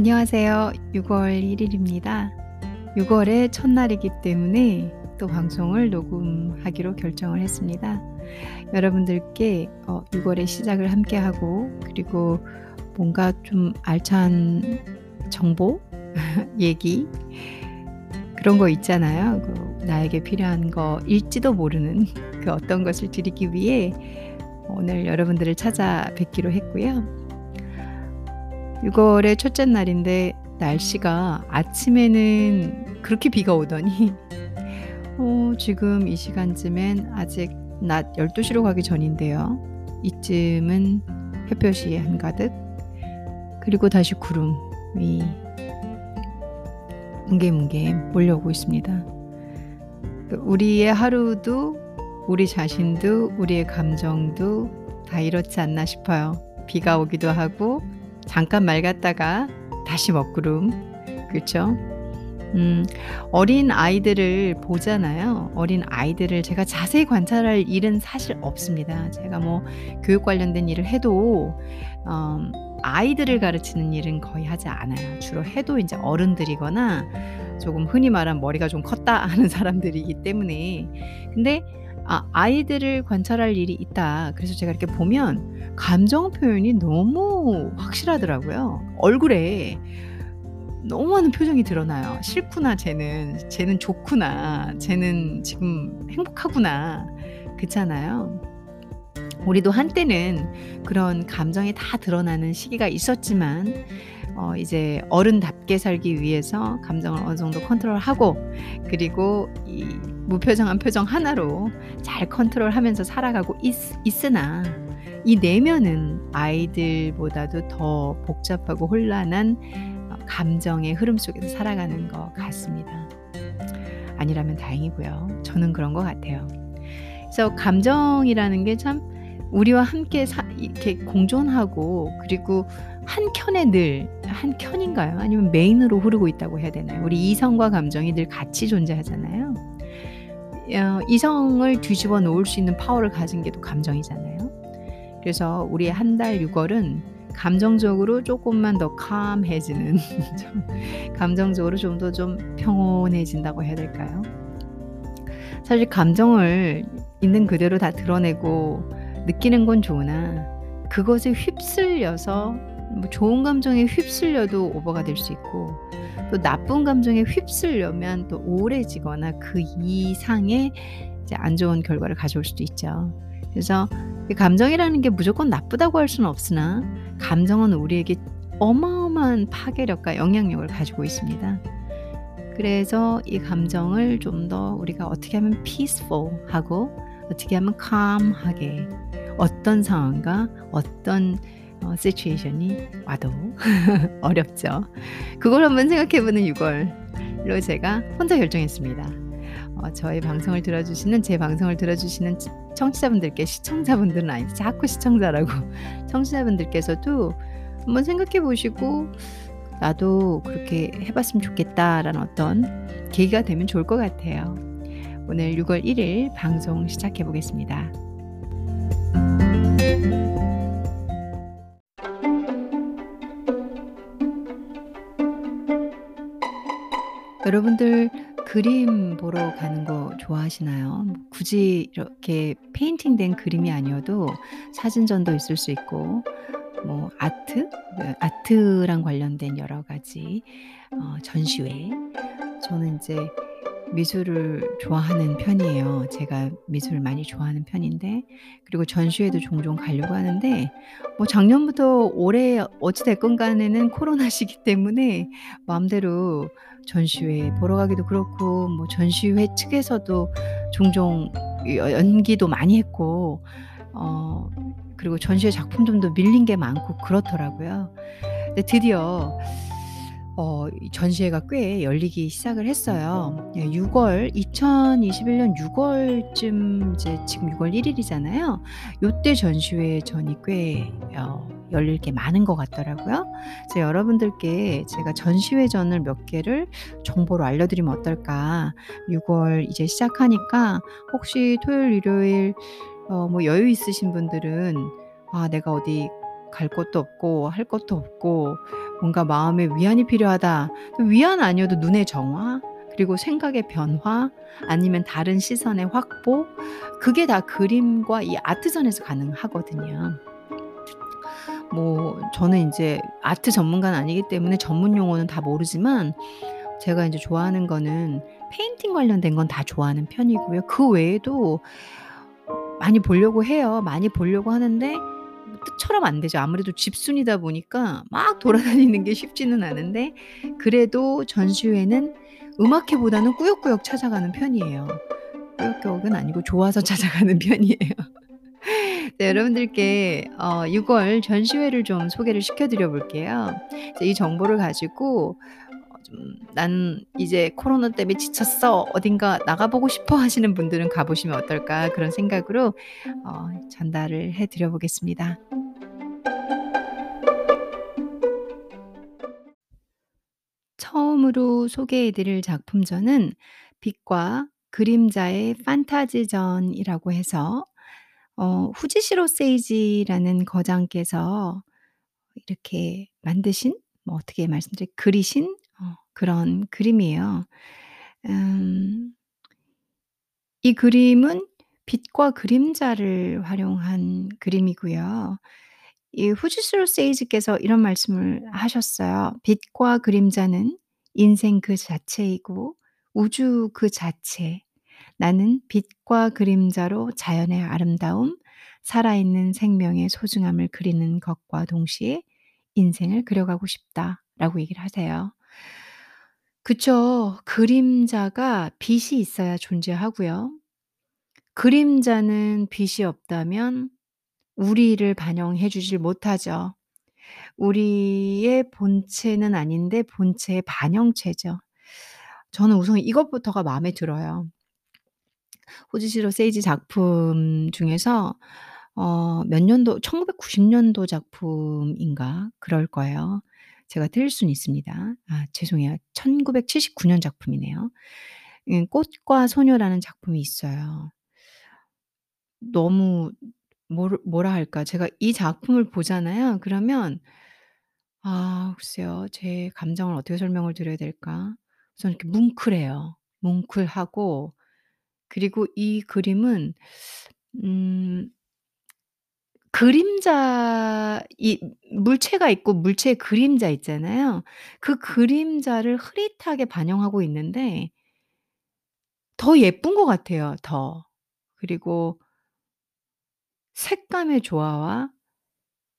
안녕하세요. 6월 1일입니다. 6월의 첫날이기 때문에 또 방송을 녹음하기로 결정을 했습니다. 여러분들께 어, 6월의 시작을 함께 하고 그리고 뭔가 좀 알찬 정보, 얘기 그런 거 있잖아요. 그 나에게 필요한 거일지도 모르는 그 어떤 것을 드리기 위해 오늘 여러분들을 찾아뵙기로 했고요. 6월의 첫째 날인데 날씨가 아침에는 그렇게 비가 오더니 어, 지금 이 시간쯤엔 아직 낮 12시로 가기 전인데요. 이쯤은 햇볕이 한가득 그리고 다시 구름이 뭉게뭉게 몰려오고 있습니다. 우리의 하루도 우리 자신도 우리의 감정도 다 이렇지 않나 싶어요. 비가 오기도 하고 잠깐 맑았다가 다시 먹구름. 그렇죠? 음, 어린 아이들을 보잖아요. 어린 아이들을 제가 자세히 관찰할 일은 사실 없습니다. 제가 뭐 교육 관련된 일을 해도 음, 아이들을 가르치는 일은 거의 하지 않아요. 주로 해도 이제 어른들이거나 조금 흔히 말하면 머리가 좀 컸다 하는 사람들이기 때문에 근데 아, 아이들을 관찰할 일이 있다. 그래서 제가 이렇게 보면 감정 표현이 너무 확실하더라고요. 얼굴에 너무 많은 표정이 드러나요. 싫구나, 쟤는. 쟤는 좋구나. 쟤는 지금 행복하구나. 그렇잖아요. 우리도 한때는 그런 감정이 다 드러나는 시기가 있었지만 어, 이제 어른답게 살기 위해서 감정을 어느 정도 컨트롤하고 그리고 이 무표정한 표정 하나로 잘 컨트롤하면서 살아가고 있, 있으나 이 내면은 아이들보다도 더 복잡하고 혼란한 어, 감정의 흐름 속에서 살아가는 것 같습니다. 아니라면 다행이고요. 저는 그런 것 같아요. 그래서 감정이라는 게 참 우리와 함께 사, 이렇게 공존하고 그리고 한 켠에 늘 한 켠인가요? 아니면 메인으로 흐르고 있다고 해야 되나요? 우리 이성과 감정이 늘 같이 존재하잖아요. 어, 이성을 뒤집어 놓을 수 있는 파워를 가진 게 또 감정이잖아요. 그래서 우리 한달 6월은 감정적으로 조금만 더 캄해지는 감정적으로 좀더좀 평온해진다고 해야 될까요? 사실 감정을 있는 그대로 다 드러내고 느끼는 건 좋으나 그것에 휩쓸려서 뭐 좋은 감정에 휩쓸려도 오버가 될 수 있고 또 나쁜 감정에 휩쓸려면 또 우울해지거나 그 이상의 안 좋은 결과를 가져올 수도 있죠. 그래서 감정이라는 게 무조건 나쁘다고 할 수는 없으나 감정은 우리에게 어마어마한 파괴력과 영향력을 가지고 있습니다. 그래서 이 감정을 좀 더 우리가 어떻게 하면 peaceful하고 어떻게 하면 calm하게 어떤 상황과 어떤 어, 시츄에이션이 와도 어렵죠. 그걸 한번 생각해보는 6월로 제가 혼자 결정했습니다. 어, 저희 방송을 들어주시는 제 방송을 들어주시는 청취자분들께 시청자분들은 아니지 자꾸 시청자라고 청취자분들께서도 한번 생각해 보시고 나도 그렇게 해봤으면 좋겠다라는 어떤 계기가 되면 좋을 것 같아요. 오늘 6월 1일 방송 시작해 보겠습니다. 여러분들 그림 보러 가는 거 좋아하시나요? 뭐 굳이 이렇게 페인팅 된 그림이 아니어도 사진전도 있을 수 있고 뭐 아트, 네, 아트랑 관련된 여러 가지 어, 전시회. 저는 이제 미술을 좋아하는 편이에요. 제가 미술을 많이 좋아하는 편인데 그리고 전시회도 종종 가려고 하는데 뭐 작년부터 올해 어찌 됐건 간에는 코로나 시기 때문에 마음대로 전시회 보러 가기도 그렇고 뭐 전시회 측에서도 종종 연기도 많이 했고 어 그리고 전시회 작품들도 밀린 게 많고 그렇더라고요. 근데 드디어 어, 전시회가 꽤 열리기 시작을 했어요. 6월 2021년 6월쯤 이제 지금 6월 1일이잖아요. 요때 전시회 전이 꽤 어, 열릴 게 많은 것 같더라고요. 그래서 여러분들께 제가 전시회 전을 몇 개를 정보로 알려드리면 어떨까? 6월 이제 시작하니까 혹시 토요일, 일요일 어, 뭐 여유 있으신 분들은 아, 내가 어디 갈 곳도 없고 할 것도 없고 뭔가 마음에 위안이 필요하다. 위안 아니어도 눈의 정화 그리고 생각의 변화 아니면 다른 시선의 확보 그게 다 그림과 이 아트전에서 가능하거든요. 뭐 저는 인제 아트 전문가는 아니기 때문에 전문 용어는 다 모르지만 제가 인제 좋아하는 거는 페인팅 관련된 건 다 좋아하는 편이고요. 그 외에도 많이 보려고 해요. 많이 보려고 하는데 뭐 뜻처럼 안 되죠. 아무래도 집순이다 보니까 막 돌아다니는 게 쉽지는 않은데 그래도 전시회는 음악회보다는 꾸역꾸역 찾아가는 편이에요. 꾸역꾸역은 아니고 좋아서 찾아가는 편이에요. 네 여러분들께 어 6월 전시회를 좀 소개를 시켜 드려 볼게요. 이 정보를 가지고 어좀 '난 이제 코로나 때문에 지쳤어. 어딘가 나가 보고 싶어.' 하시는 분들은 가 보시면 어떨까 그런 생각으로 어 전달을 해 드려 보겠습니다. 처음으로 소개해 드릴 작품전은 빛과 그림자의 판타지전이라고 해서 어 후지시로 세이지라는 거장께서 이렇게 만드신 뭐 어떻게 말씀드려 그리신 어 그런 그림이에요. 음 이 그림은 빛과 그림자를 활용한 그림이고요. 이 후지시로 세이지께서 이런 말씀을 하셨어요. "빛과 그림자는 인생 그 자체이고 우주 그 자체. 나는 빛과 그림자로 자연의 아름다움, 살아있는 생명의 소중함을 그리는 것과 동시에 인생을 그려가고 싶다."라고 얘기를 하세요. 그쵸. 그림자가 빛이 있어야 존재하고요. 그림자는 빛이 없다면 우리를 반영해 주질 못하죠. 우리의 본체는 아닌데 본체의 반영체죠. 저는 우선 이것부터가 마음에 들어요. 후지시로 세이지 작품 중에서 어 몇 년도 1990 년도 작품인가 그럴 거예요. 제가 틀릴 수는 있습니다. 아 죄송해요. 1979년 작품이네요. 음 꽃과 소녀라는 작품이 있어요. 너무 뭐라 할까? 제가 이 작품을 보잖아요. 그러면 아 글쎄요. 제 감정을 어떻게 설명을 드려야 될까? 우선 이렇게 뭉클해요. 뭉클하고 그리고 이 그림은 음 그림자 이 물체가 있고 물체의 그림자 있잖아요. 그 그림자를 흐릿하게 반영하고 있는데 더 예쁜 것 같아요 더. 그리고 색감의 조화와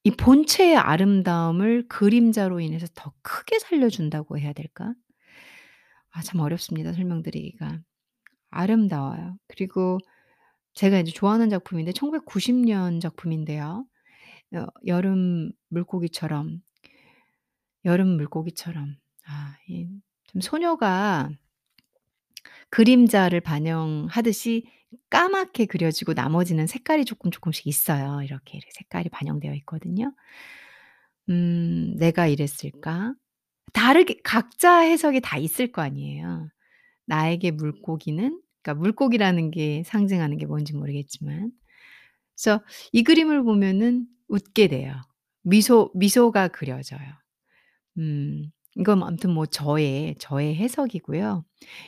이 본체의 아름다움을 그림자로 인해서 더 크게 살려준다고 해야 될까? 아 참 어렵습니다 설명드리기가. 아름다워요. 그리고 제가 인제 좋아하는 작품인데 1990년 작품인데요. 여 여름 물고기처럼, 여름 물고기처럼 아 이 좀 소녀가 그림자를 반영하듯이 까맣게 그려지고 나머지는 색깔이 쪼끔 쪼끔씩 있어요. 이렇게 이렇게 색깔이 반영되어 있거든요. 음 '내가 이랬을까?' 다르게 각자 해석이 다 있을 거 아니에요. 나에게 물고기는 그러니까 물고기라는 게 상징하는 게 뭔지 모르겠지만 그래서 이 그림을 보면은 웃게 돼요. 미소 미소가 그려져요. 음 이건 아무튼 뭐 저의 저의 해석이고요.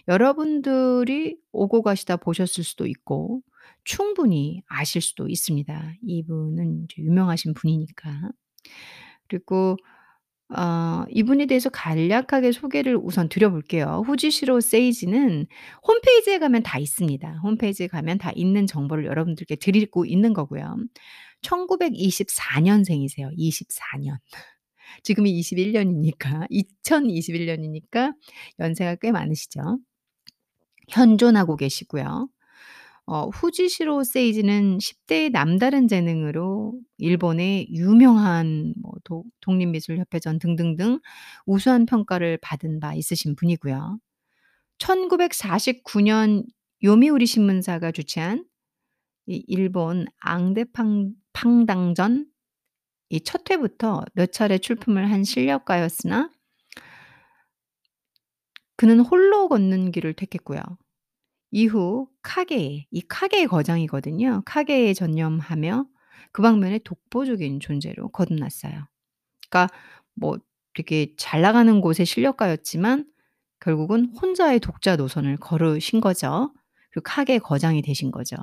여러분들이 오고 가시다 보셨을 수도 있고 충분히 아실 수도 있습니다. 이분은 유명하신 분이니까. 그리고 어 이분에 대해서 간략하게 소개를 우선 드려 볼게요. 후지시로 세이지는 홈페이지에 가면 다 있습니다. 홈페이지에 가면 다 있는 정보를 여러분들께 드리고 있는 거고요. 1924 년생이세요. 24 년. 지금이 21 년이니까 2021 년이니까 연세가 꽤 많으시죠. 현존하고 계시고요. 어 후지시로 세이지는 10 대의 남다른 재능으로 일본의 유명한 뭐독 독립미술협회전 등등등 우수한 평가를 받은 바 있으신 분이고요. 1949 년 요미우리 신문사가 주최한 이 일본 앙대팡 팡당전 이 첫 회부터 몇 차례 출품을 한 실력가였으나 그는 홀로 걷는 길을 택했고요. 이후 카게에 이 카게의 거장이거든요. 카게에 전념하며 그 방면에 독보적인 존재로 거듭났어요. 그러니까 뭐 되게 잘 나가는 곳의 실력가였지만 결국은 혼자의 독자 노선을 걸으신 거죠. 그리고 카게 거장이 되신 거죠.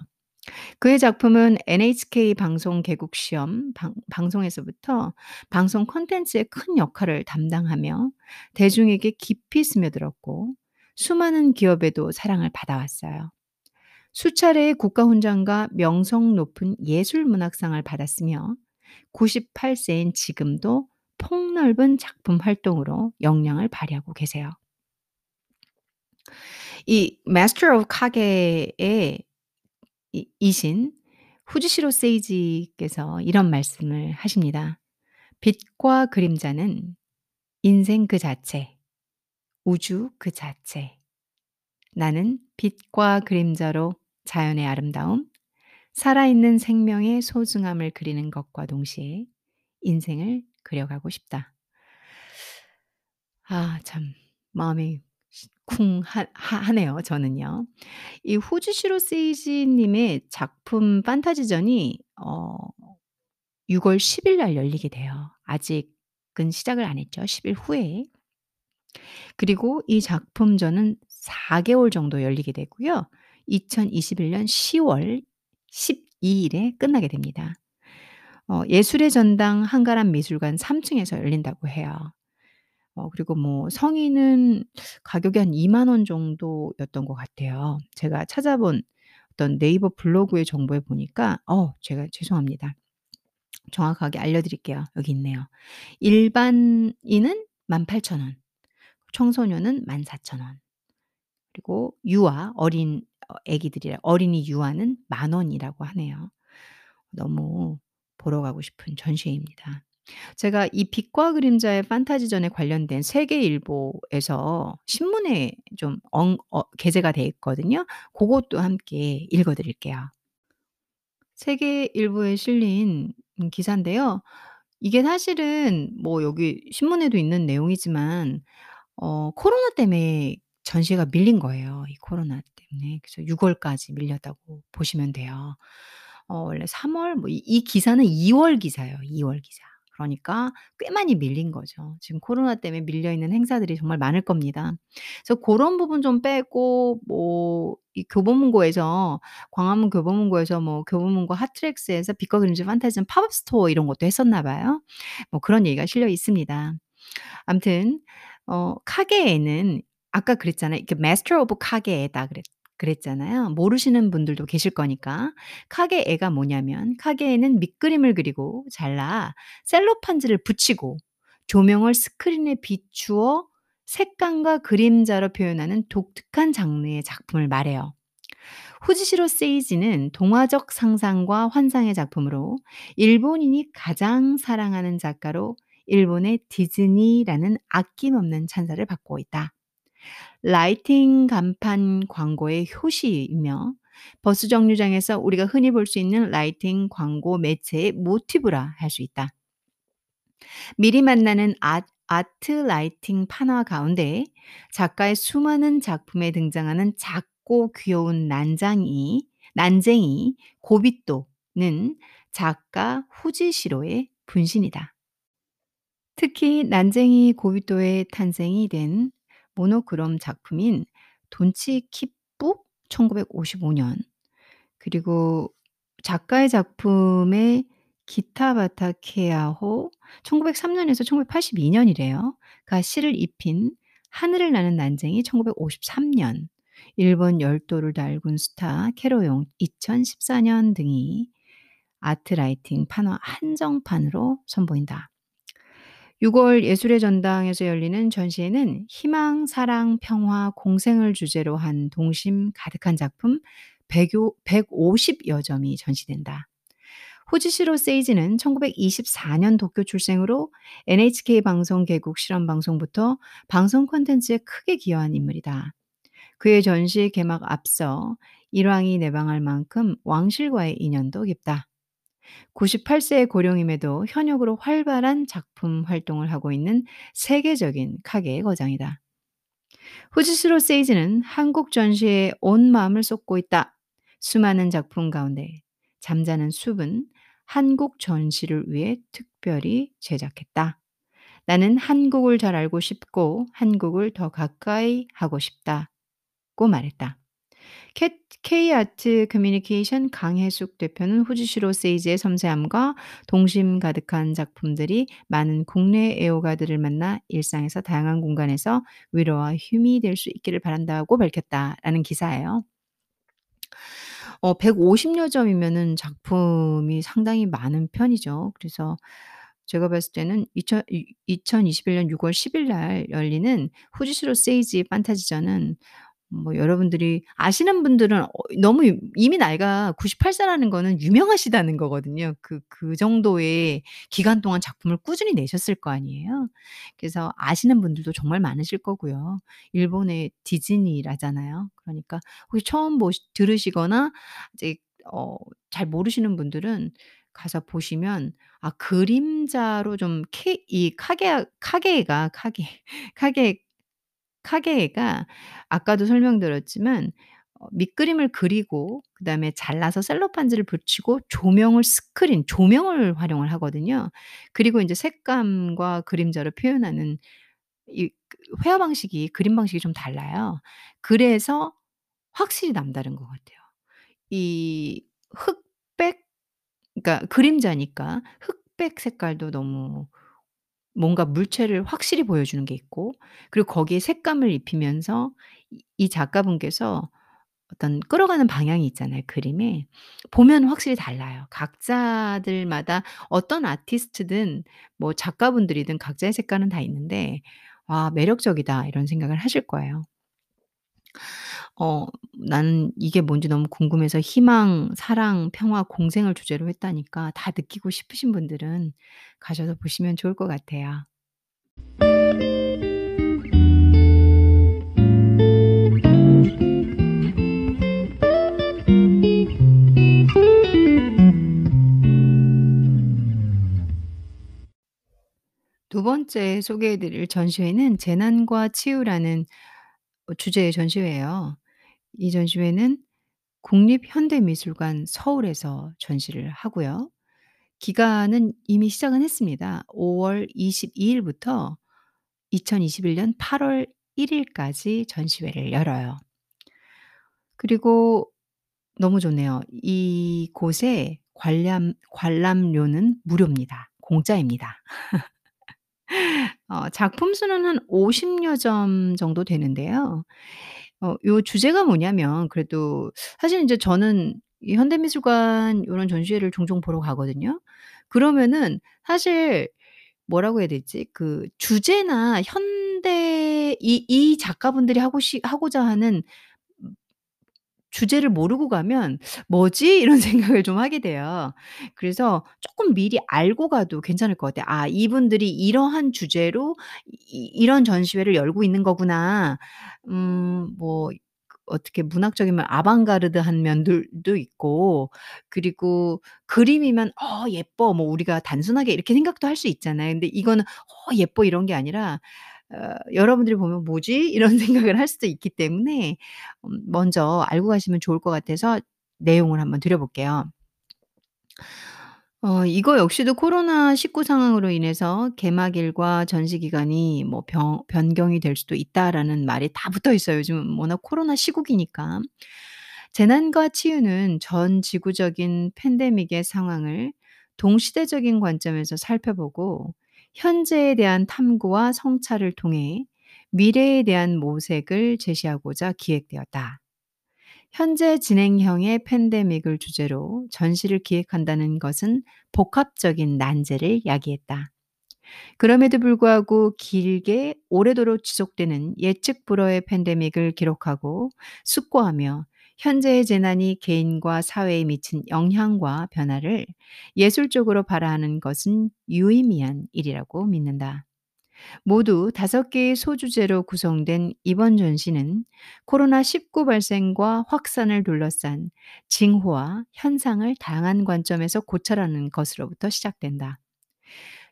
그의 작품은 NHK 방송 개국 시험 방 방송에서부터 방송 콘텐츠의 큰 역할을 담당하며 대중에게 깊이 스며들었고 수많은 기업에도 사랑을 받아왔어요. 수차례의 국가훈장과 명성 높은 예술문학상을 받았으며 98세인 지금도 폭넓은 작품 활동으로 역량을 발휘하고 계세요. 이 of Kage의 이 이신 후지시로 세이지께서 이런 말씀을 하십니다. 빛과 그림자는 인생 그 자체, 우주 그 자체. 나는 빛과 그림자로 자연의 아름다움, 살아있는 생명의 소중함을 그리는 것과 동시에 인생을 그려가고 싶다. 아, 참, 마음이 쿵 하, 하네요, 저는요. 이 후지시로 세이지님의 작품 판타지전이 어, 6월 10일 날 열리게 돼요. 아직은 시작을 안 했죠. 10일 후에. 그리고 이 작품전은 4개월 정도 열리게 되고요. 2021년 10월 12일에 끝나게 됩니다. 어, 예술의 전당 한가람 미술관 3층에서 열린다고 해요. 어, 그리고 뭐 성인은 가격이 한 2만 원 정도였던 것 같아요. 제가 찾아본 어떤 네이버 블로그의 정보에 보니까 어, 제가 죄송합니다. 정확하게 알려드릴게요. 여기 있네요. 일반인은 18,000원, 청소년은 14,000원, 그리고 유아, 어린 어, 애기들이라 어린이 유아는 만 원이라고 하네요. 너무 보러 가고 싶은 전시회입니다. 제가 이 빛과 그림자의 판타지전에 관련된 세계일보에서 신문에 좀 엉 어 게재가 돼 있거든요. 고것도 함께 읽어 드릴게요. 세계일보에 실린 음 기사인데요. 이게 사실은 뭐 여기 신문에도 있는 내용이지만 어 코로나 때문에 전시가 밀린 거예요, 이 코로나 때문에. 그래서 6 월까지 밀렸다고 보시면 돼요. 어 원래 3 월 뭐 이 이 기사는 2 월 기사예요, 2 월 기사. 그러니까 꽤 많이 밀린 거죠. 지금 코로나 때문에 밀려 있는 행사들이 정말 많을 겁니다. 그래서 고런 부분 좀 빼고 뭐 이 교보문고에서 광화문 교보문고에서 뭐 교보문고 핫트랙스에서 빛과 그림자 판타지전 팝업 스토어 이런 것도 했었나 봐요. 뭐 그런 얘기가 실려 있습니다. 아무튼 어 카게에는 아까 그랬잖아요. 이렇게 of 影絵다 그랬 그랬잖아요. 모르시는 분들도 계실 거니까. 影絵가 뭐냐면 影絵는 밑그림을 그리고 잘라 셀로판지를 붙이고 조명을 스크린에 비추어 색감과 그림자로 표현하는 독특한 장르의 작품을 말해요. 후지시로 세이지는 동화적 상상과 환상의 작품으로 일본인이 가장 사랑하는 작가로 일본의 디즈니라는 아낌없는 찬사를 받고 있다. lighting 간판 광고의 효시이며 버스 정류장에서 우리가 흔히 볼 수 있는 lighting 광고 매체의 모티브라 할 수 있다. 미리 만나는 아, art lighting 판화 가운데 작가의 수많은 작품에 등장하는 작고 귀여운 난장이, 난쟁이 고비또는 작가 후지시로의 분신이다. 특히 난쟁이 고비또의 탄생이 된 모노크롬 작품인 돈치 킵북 1955년 그리고 작가의 작품의 기타바타 케아호 1903년에서 1982년이래요. 가 시를 입힌 하늘을 나는 난쟁이 1953년 일본 열도를 달군 스타 캐로용 2014년 등이 아트라이팅 판화 한정판으로 선보인다. 6월 예술의 전당에서 열리는 전시회는 희망, 사랑, 평화, 공생을 주제로 한 동심 가득한 작품 150여 점이 전시된다. 호지시로 세이지는 1924년 도쿄 출생으로 NHK 방송 개국 실험 방송부터 방송 콘텐츠에 크게 기여한 인물이다. 그의 전시 개막 앞서 일왕이 내방할 만큼 왕실과의 인연도 깊다. 98세의 고령임에도 현역으로 활발한 작품 활동을 하고 있는 세계적인 카게의 거장이다. 후지스로 세이즈는 한국 전시에 온 마음을 쏟고 있다. 수많은 작품 가운데 잠자는 숲은 한국 전시를 위해 특별히 제작했다. 나는 한국을 잘 알고 싶고 한국을 더 가까이 하고 싶다고 말했다. K아트 커뮤니케이션 강혜숙 대표는 후지시로 세이지의 섬세함과 동심 가득한 작품들이 많은 국내 애호가들을 만나 일상에서 다양한 공간에서 위로와 힘이 될 수 있기를 바란다고 밝혔다라는 기사예요. 어 150여 점이면은 작품이 상당히 많은 편이죠. 그래서 제가 봤을 때는 이천 이 2021년 6월 10일 날 열리는 후지시로 세이지 판타지전은 뭐 여러분들이 아시는 분들은 어 너무 유 이미 나이가 98 세라는 거는 유명하시다는 거거든요. 그 그 정도의 기간 동안 작품을 꾸준히 내셨을 거 아니에요. 그래서 아시는 분들도 정말 많으실 거고요. 일본의 디즈니라잖아요. 그러니까 혹시 처음 보시 들으시거나 이제 어 잘 모르시는 분들은 가서 보시면 아 그림자로 좀케이 카게 카게가 카게 카게 카게에가 아까도 설명드렸지만 어 밑그림을 그리고 그다음에 잘라서 셀로판지를 붙이고 조명을 스크린 조명을 활용을 하거든요. 그리고 인제 색감과 그림자를 표현하는 이그 회화 방식이 그림 방식이 좀 달라요. 그래서 확실히 남다른 것 같아요. 이 흑백 그러니까 그림자니까 흑백 색깔도 너무 뭔가 물체를 확실히 보여주는 게 있고 그리고 거기에 색감을 입히면서 이 이 작가분께서 어떤 끌어가는 방향이 있잖아요, 그림에. 보면 확실히 달라요. 각자들마다 어떤 아티스트든 뭐 작가분들이든 각자의 색깔은 다 있는데 '와 매력적이다.' 이런 생각을 하실 거예요. 어 나는 이게 뭔지 너무 궁금해서 희망, 사랑, 평화, 공생을 주제로 했다니까 다 느끼고 싶으신 분들은 가셔서 보시면 좋을 것 같아요. 두 번째 소개해 드릴 전시회는 재난과 치유라는 어 주제의 전시회예요. 이 전시회는 국립현대미술관 서울에서 전시를 하고요. 기간은 이미 시작은 했습니다. 5월 22 일부터 2021년 8월 1 일까지 전시회를 열어요. 그리고 너무 좋네요. 이곳에 관람 관람료는 무료입니다. 공짜입니다. 어 작품 수는 한 50여 점 정도 되는데요. 어 요 주제가 뭐냐면 그래도 사실 인제 저는 이 현대미술관 요런 전시회를 종종 보러 가거든요. 그러면은 사실 뭐라고 해야 되지? 그 주제나 현대 이 이 작가분들이 하고 시 하고자 하는 주제를 모르고 가면 '뭐지?' 이런 생각을 좀 하게 돼요. 그래서 쪼끔 미리 알고 가도 괜찮을 것 같아요. '아 이분들이 이러한 주제로 이 이런 전시회를 열고 있는 거구나.' 음뭐그 어떻게 문학적이면 아방가르드한 면들도 있고 그리고 그림이면 '어 예뻐.' 뭐 우리가 단순하게 이렇게 생각도 할 수 있잖아요. 근데 이거는 '어 예뻐.' 이런 게 아니라 어 여러분들이 보면 '뭐지?' 이런 생각을 할 수도 있기 때문에 음 먼저 알고 가시면 좋을 것 같아서 내용을 한번 드려 볼게요. 어 이거 역시도 코로나19 상황으로 인해서 개막일과 전시 기간이 뭐 병 변경이 될 수도 있다라는 말이 다 붙어 있어요. 요즘은 워낙 코로나 시국이니까. 재난과 치유는 전 지구적인 팬데믹의 상황을 동시대적인 관점에서 살펴보고 현재에 대한 탐구와 성찰을 통해 미래에 대한 모색을 제시하고자 기획되었다. 현재 진행형의 팬데믹을 주제로 전시를 기획한다는 것은 복합적인 난제를 야기했다. 그럼에도 불구하고 길게 오래도록 지속되는 예측 불허의 팬데믹을 기록하고 숙고하며 현재의 재난이 개인과 사회에 미친 영향과 변화를 예술적으로 발화하는 것은 유의미한 일이라고 믿는다. 모두 5 개의 소주제로 구성된 이번 전시는 코로나19 발생과 확산을 둘러싼 징후와 현상을 다양한 관점에서 고찰하는 것으로부터 시작된다.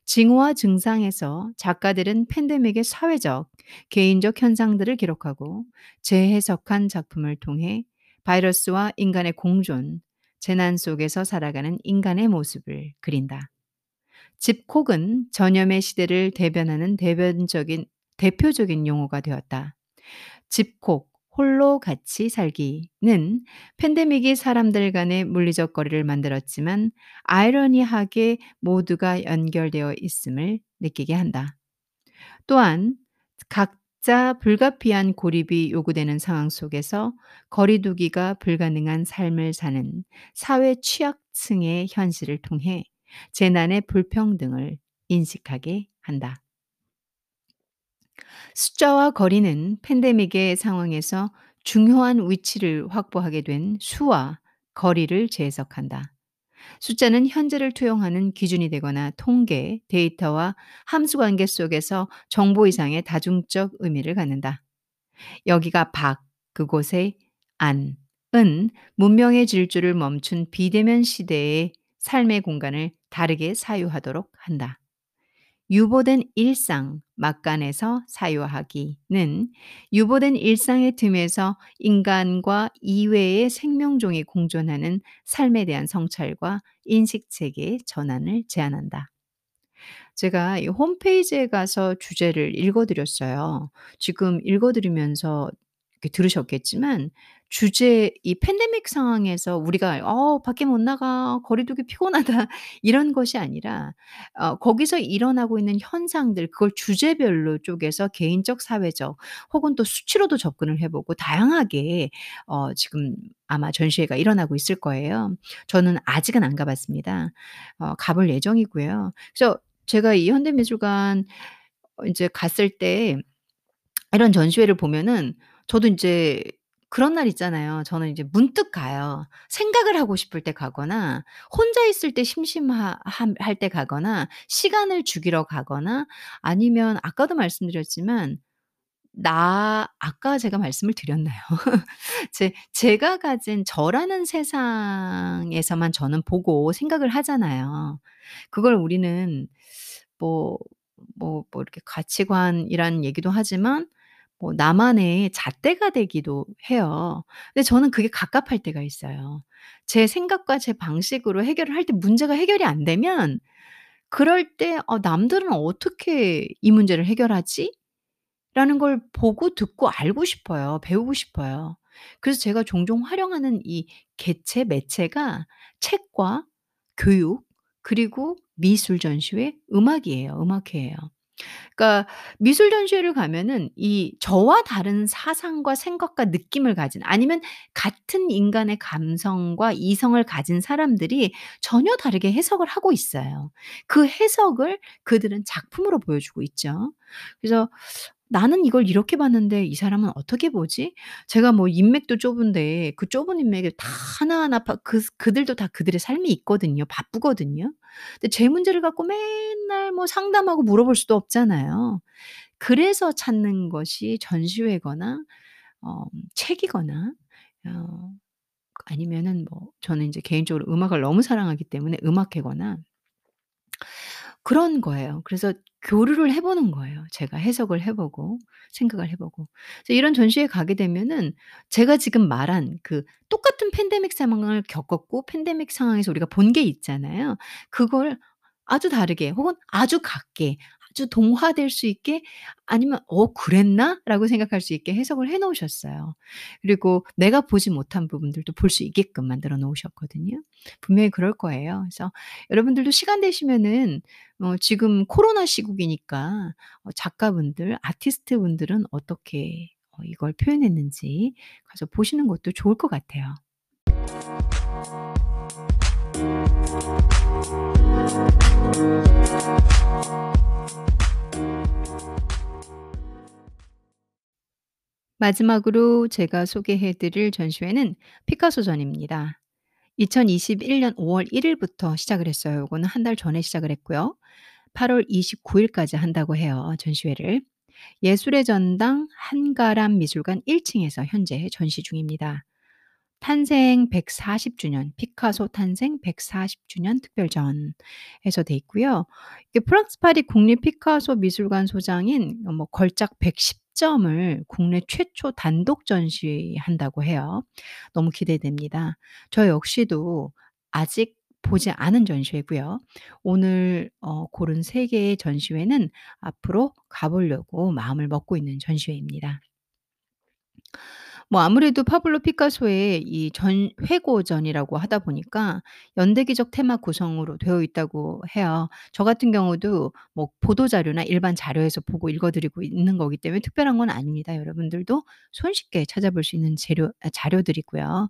징후와 증상에서 작가들은 팬데믹의 사회적, 개인적 현상들을 기록하고 재해석한 작품을 통해 바이러스와 인간의 공존, 재난 속에서 살아가는 인간의 모습을 그린다. 집콕은 전염의 시대를 대변하는 대변적인 대표적인 용어가 되었다. 집콕, 홀로 같이 살기는 팬데믹이 사람들 간의 물리적 거리를 만들었지만 아이러니하게 모두가 연결되어 있음을 느끼게 한다. 또한 각 자 불가피한 고립이 요구되는 상황 속에서 거리두기가 불가능한 삶을 사는 사회 취약층의 현실을 통해 재난의 불평등을 인식하게 한다. 숫자와 거리는 팬데믹의 상황에서 중요한 위치를 확보하게 된 수와 거리를 재해석한다. 숫자는 현재를 투영하는 기준이 되거나 통계, 데이터와 함수 관계 속에서 정보 이상의 다중적 의미를 갖는다. 여기가 박, 그곳의 안, 은 문명의 질주를 멈춘 비대면 시대의 삶의 공간을 다르게 사유하도록 한다. 유보된 일상, 막간에서 사유하기는 유보된 일상의 틈에서 인간과 이외의 생명종이 공존하는 삶에 대한 성찰과 인식체계의 전환을 제안한다. 제가 이 홈페이지에 가서 주제를 읽어 드렸어요. 지금 읽어 드리면서 이렇게 들으셨겠지만 주제 이 팬데믹 상황에서 우리가 '어 밖에 못 나가. 거리두기 피곤하다.' 이런 것이 아니라 어 거기서 일어나고 있는 현상들 그걸 주제별로 쪼개서 개인적, 사회적 혹은 또 수치로도 접근을 해 보고 다양하게 어 지금 아마 전시회가 일어나고 있을 거예요. 저는 아직은 안 가 봤습니다. 어 가 볼 예정이고요. 그래서 제가 이 현대미술관 어 인제 갔을 때 이런 전시회를 보면은 저도 인제 그런 날 있잖아요. 저는 이제 문득 가요. 생각을 하고 싶을 때 가거나 혼자 있을 때 심심하 함 할 때 가거나 시간을 죽이러 가거나 아니면 아까도 말씀드렸지만 나 아까 제가 말씀을 드렸나요? 제 제가 가진 저라는 세상에서만 저는 보고 생각을 하잖아요. 그걸 우리는 뭐 뭐 뭐 이렇게 가치관이라는 얘기도 하지만 뭐 나만의 잣대가 되기도 해요. 근데 저는 그게 갑갑할 때가 있어요. 제 생각과 제 방식으로 해결을 할 때 문제가 해결이 안 되면 그럴 때 '어 남들은 어떻게 이 문제를 해결하지?' 라는 걸 보고 듣고 알고 싶어요. 배우고 싶어요. 그래서 제가 종종 활용하는 이 개체, 매체가 책과 교육 그리고 미술 전시회, 음악이에요. 음악회예요. 그러니까 미술 전시회를 가면은 이 저와 다른 사상과 생각과 느낌을 가진 아니면 같은 인간의 감성과 이성을 가진 사람들이 전혀 다르게 해석을 하고 있어요. 그 해석을 그들은 작품으로 보여주고 있죠. 그래서 ' 나는 이걸 이렇게 봤는데 이 사람은 어떻게 보지?' 제가 뭐 인맥도 좁은데 그 좁은 인맥을 다 하나하나 파 그 그들도 다 그들의 삶이 있거든요. 바쁘거든요. 근데 제 문제를 갖고 맨날 뭐 상담하고 물어볼 수도 없잖아요. 그래서 찾는 것이 전시회거나 어 책이거나 어 아니면은 뭐 저는 인제 개인적으로 음악을 너무 사랑하기 때문에 음악회거나 그런 거예요. 그래서 교류를 해 보는 거예요. 제가 해석을 해 보고 생각을 해 보고. 그래서 이런 전시회에 가게 되면은 제가 지금 말한 그 똑같은 팬데믹 상황을 겪었고 팬데믹 상황에서 우리가 본 게 있잖아요. 그걸 아주 다르게 혹은 아주 같게 아주 동화될 수 있게 아니면 '어 그랬나?'라고 생각할 수 있게 해석을 해 놓으셨어요. 그리고 내가 보지 못한 부분들도 볼 수 있게끔 만들어 놓으셨거든요. 분명히 그럴 거예요. 그래서 여러분들도 시간 되시면은 어 지금 코로나 시국이니까 어 작가분들, 아티스트 분들은 어떻게 어 이걸 표현했는지 가서 보시는 것도 좋을 것 같아요. 마지막으로 제가 소개해 드릴 전시회는 피카소 전입니다. 2021년 5월 1 일부터 시작을 했어요. 요거는 한 달 전에 시작을 했고요. 8월 29 일까지 한다고 해요, 전시회를. 예술의 전당 한가람 미술관 1 층에서 현재 전시 중입니다. 탄생 140 주년, 피카소 탄생 140 주년 특별전에서 돼 있고요. 이게 프랑스 파리 국립 피카소 미술관 소장인 어뭐 걸작 110 시점을 국내 최초 단독 전시한다고 해요. 너무 기대됩니다. 저 역시도 아직 보지 않은 전시회고요. 오늘 어 고른 3 개의 전시회는 앞으로 가 보려고 마음을 먹고 있는 전시회입니다. 뭐 아무래도 파블로 피카소의 이 전 회고전이라고 하다 보니까 연대기적 테마 구성으로 되어 있다고 해요. 저 같은 경우도 뭐 보도 자료나 일반 자료에서 보고 읽어 드리고 있는 거기 때문에 특별한 건 아닙니다. 여러분들도 손쉽게 찾아볼 수 있는 재료 아 자료들이고요.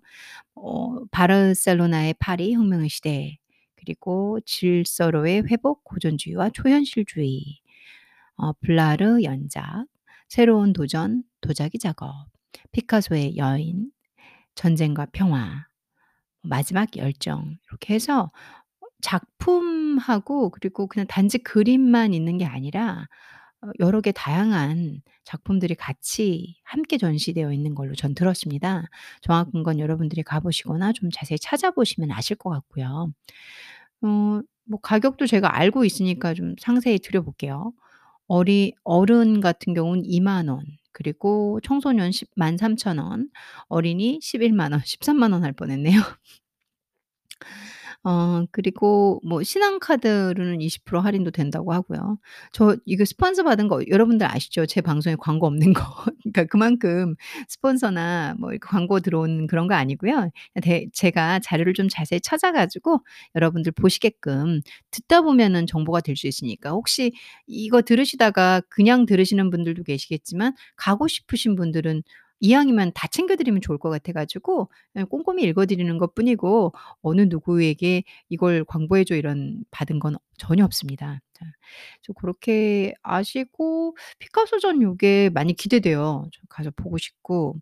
어 바르셀로나의 파리 혁명의 시대 그리고 질서로의 회복 고전주의와 초현실주의 어 블라르 연작, 새로운 도전 도자기 작업, 피카소의 여인, 전쟁과 평화, 마지막 열정 이렇게 해서 작품하고 그리고 그냥 단지 그림만 있는 게 아니라 어 여러 개 다양한 작품들이 같이 함께 전시되어 있는 걸로 전 들었습니다. 정확한 건 여러분들이 가 보시거나 좀 자세히 찾아보시면 아실 것 같고요. 어 뭐 가격도 제가 알고 있으니까 좀 상세히 드려 볼게요. 어리 어른 같은 경우는 20,000원 그리고 청소년 103,000 원, 어린이 110,000 원, 130,000원할 뻔했네요. 어 그리고 뭐 신한 카드로는 20% 할인도 된다고 하고요. 저 이거 스폰서 받은 거 여러분들 아시죠? 제 방송에 광고 없는 거. 그러니까 그만큼 스폰서나 뭐 이렇게 광고 들어오는 그런 거 아니고요. 대 제가 자료를 좀 자세히 찾아 가지고 여러분들 보시게끔 듣다 보면은 정보가 될 수 있으니까 혹시 이거 들으시다가 그냥 들으시는 분들도 계시겠지만 가고 싶으신 분들은 이왕이면 다 챙겨 드리면 좋을 것 같아 가지고 그냥 꼼꼼히 읽어 드리는 것뿐이고 어느 누구에게 "이걸 광고해 줘." 이런 받은 건 전혀 없습니다. 자 그래서 고렇게 아시고 피카소전 요게 많이 기대돼요. 저 가서 보고 싶고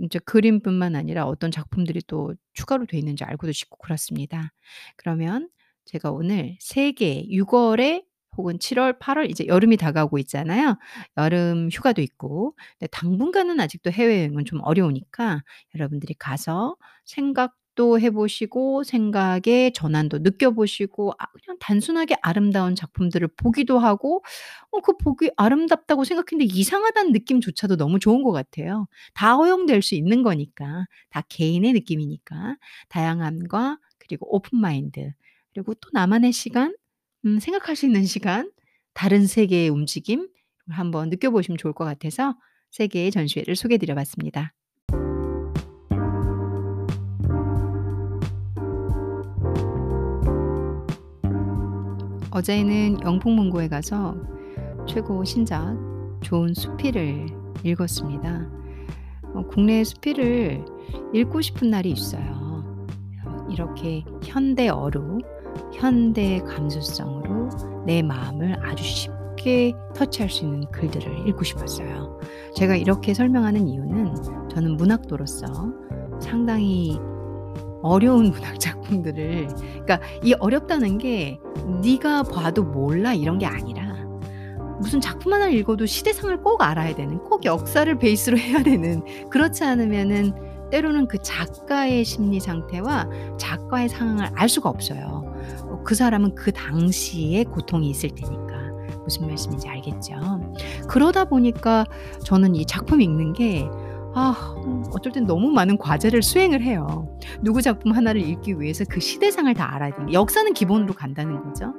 인제 그림뿐만 아니라 어떤 작품들이 또 추가로 돼 있는지 알고도 싶고 그렇습니다. 그러면 제가 오늘 3개 6 월에 혹은 7 월, 8월 이제 여름이 다가오고 있잖아요. 여름 휴가도 있고. 근데 당분간은 아직도 해외여행은 좀 어려우니까 여러분들이 가서 생각도 해 보시고 생각의 전환도 느껴 보시고 아 그냥 단순하게 아름다운 작품들을 보기도 하고 어 그 보기 아름답다고 생각했는데 이상하다는 느낌조차도 너무 좋은 것 같아요. 다 허용될 수 있는 거니까. 다 개인의 느낌이니까. 다양함과 그리고 오픈 마인드 그리고 또 나만의 시간 음 생각할 수 있는 시간, 다른 세계의 움직임 한번 느껴보시면 좋을 것 같아서 3 개의 전시회를 소개해 드려 봤습니다. 어제는 영풍문고에 가서 최고 신작 좋은 수필을 읽었습니다. 어 국내 수필을 읽고 싶은 날이 있어요. 어 이렇게 현대 어루, 현대의 감수성으로 내 마음을 아주 쉽게 터치할 수 있는 글들을 읽고 싶었어요. 제가 이렇게 설명하는 이유는 저는 문학도로서 상당히 어려운 문학 작품들을 그러니까 이 어렵다는 게 네가 봐도 몰라 이런 게 아니라 무슨 작품 하나를 읽어도 시대상을 꼭 알아야 되는 꼭 역사를 베이스로 해야 되는 그렇지 않으면은 때로는 그 작가의 심리 상태와 작가의 상황을 알 수가 없어요. 어그 사람은 그 당시에 고통이 있을 테니까. 무슨 말씀인지 알겠죠? 그러다 보니까 저는 이 작품 읽는 게 아 어쩔 땐 너무 많은 과제를 수행을 해요. 누구 작품 하나를 읽기 위해서 그 시대상을 다 알아야 되는 역사는 기본으로 간다는 거죠.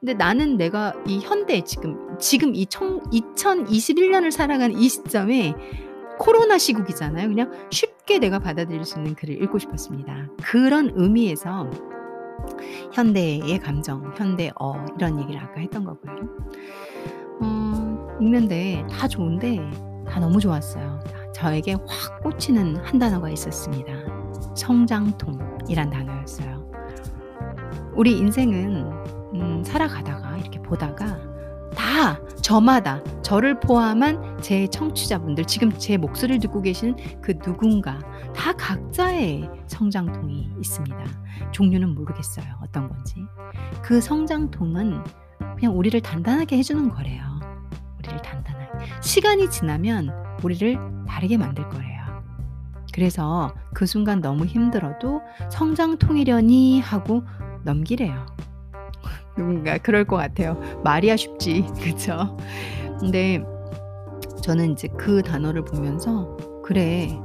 근데 나는 내가 이 현대 지금 지금 이 청 2021 년을 살아가는 이 시점에 코로나 시국이잖아요. 그냥 쉽게 내가 받아들일 수 있는 글을 읽고 싶었습니다. 그런 의미에서 현대의 감정, 현대어 이런 얘기를 아까 했던 거고요. 어 읽는데 다 좋은데 다 너무 좋았어요. 저에게 확 꽂히는 한 단어가 있었습니다. 성장통이란 단어였어요. 우리 인생은 음 살아가다가 이렇게 보다가 다 저마다 저를 포함한 제 청취자분들 지금 제 목소리를 듣고 계신 그 누군가 다 각자의 성장통이 있습니다. 종류는 모르겠어요. 어떤 건지. 그 성장통은 그냥 우리를 단단하게 해 주는 거래요. 우리를 단단하게. 시간이 지나면 우리를 다르게 만들 거래요. 그래서 그 순간 너무 힘들어도 '성장통이려니.' 하고 넘기래요. 누군가 그럴 것 같아요. 말이야 쉽지. 그쵸? 근데 저는 이제 그 단어를 보면서 그래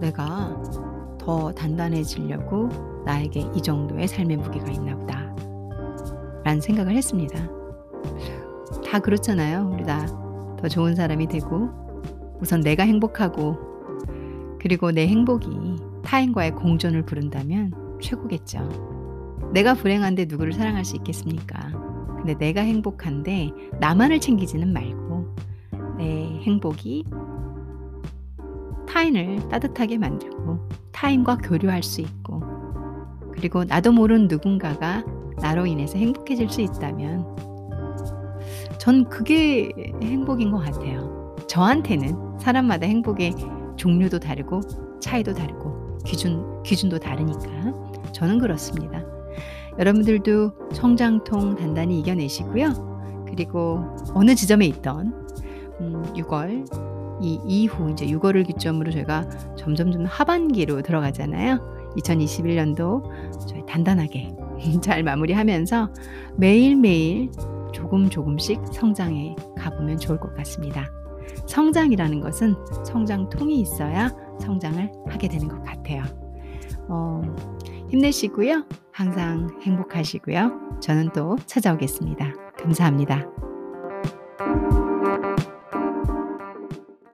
내가 더 단단해지려고 나에게 이 정도의 삶의 무게가 있나 보다 라는 생각을 했습니다. 다 그렇잖아요. 우리 다 더 좋은 사람이 되고 우선 내가 행복하고 그리고 내 행복이 타인과의 공존을 부른다면 최고겠죠. 내가 불행한데 누구를 사랑할 수 있겠습니까? 근데 내가 행복한데 나만을 챙기지는 말고 내 행복이 타인을 따뜻하게 만들고 타인과 교류할 수 있고 그리고 나도 모르는 누군가가 나로 인해서 행복해질 수 있다면 전 그게 행복인 것 같아요. 저한테는 사람마다 행복의 종류도 다르고 차이도 다르고 기준 기준도 다르니까 저는 그렇습니다. 여러분들도 성장통 단단히 이겨내시고요. 그리고 어느 지점에 있던 음, 6월 이 이후 이제 6월을 기점으로 저희가 점점점 하반기로 들어가잖아요. 2021년도 저희 단단하게 잘 마무리하면서 매일매일 조금 조금씩 성장해 가보면 좋을 것 같습니다. 성장이라는 것은 성장통이 있어야 성장을 하게 되는 것 같아요. 어, 힘내시고요. 항상 행복하시고요. 저는 또 찾아오겠습니다. 감사합니다.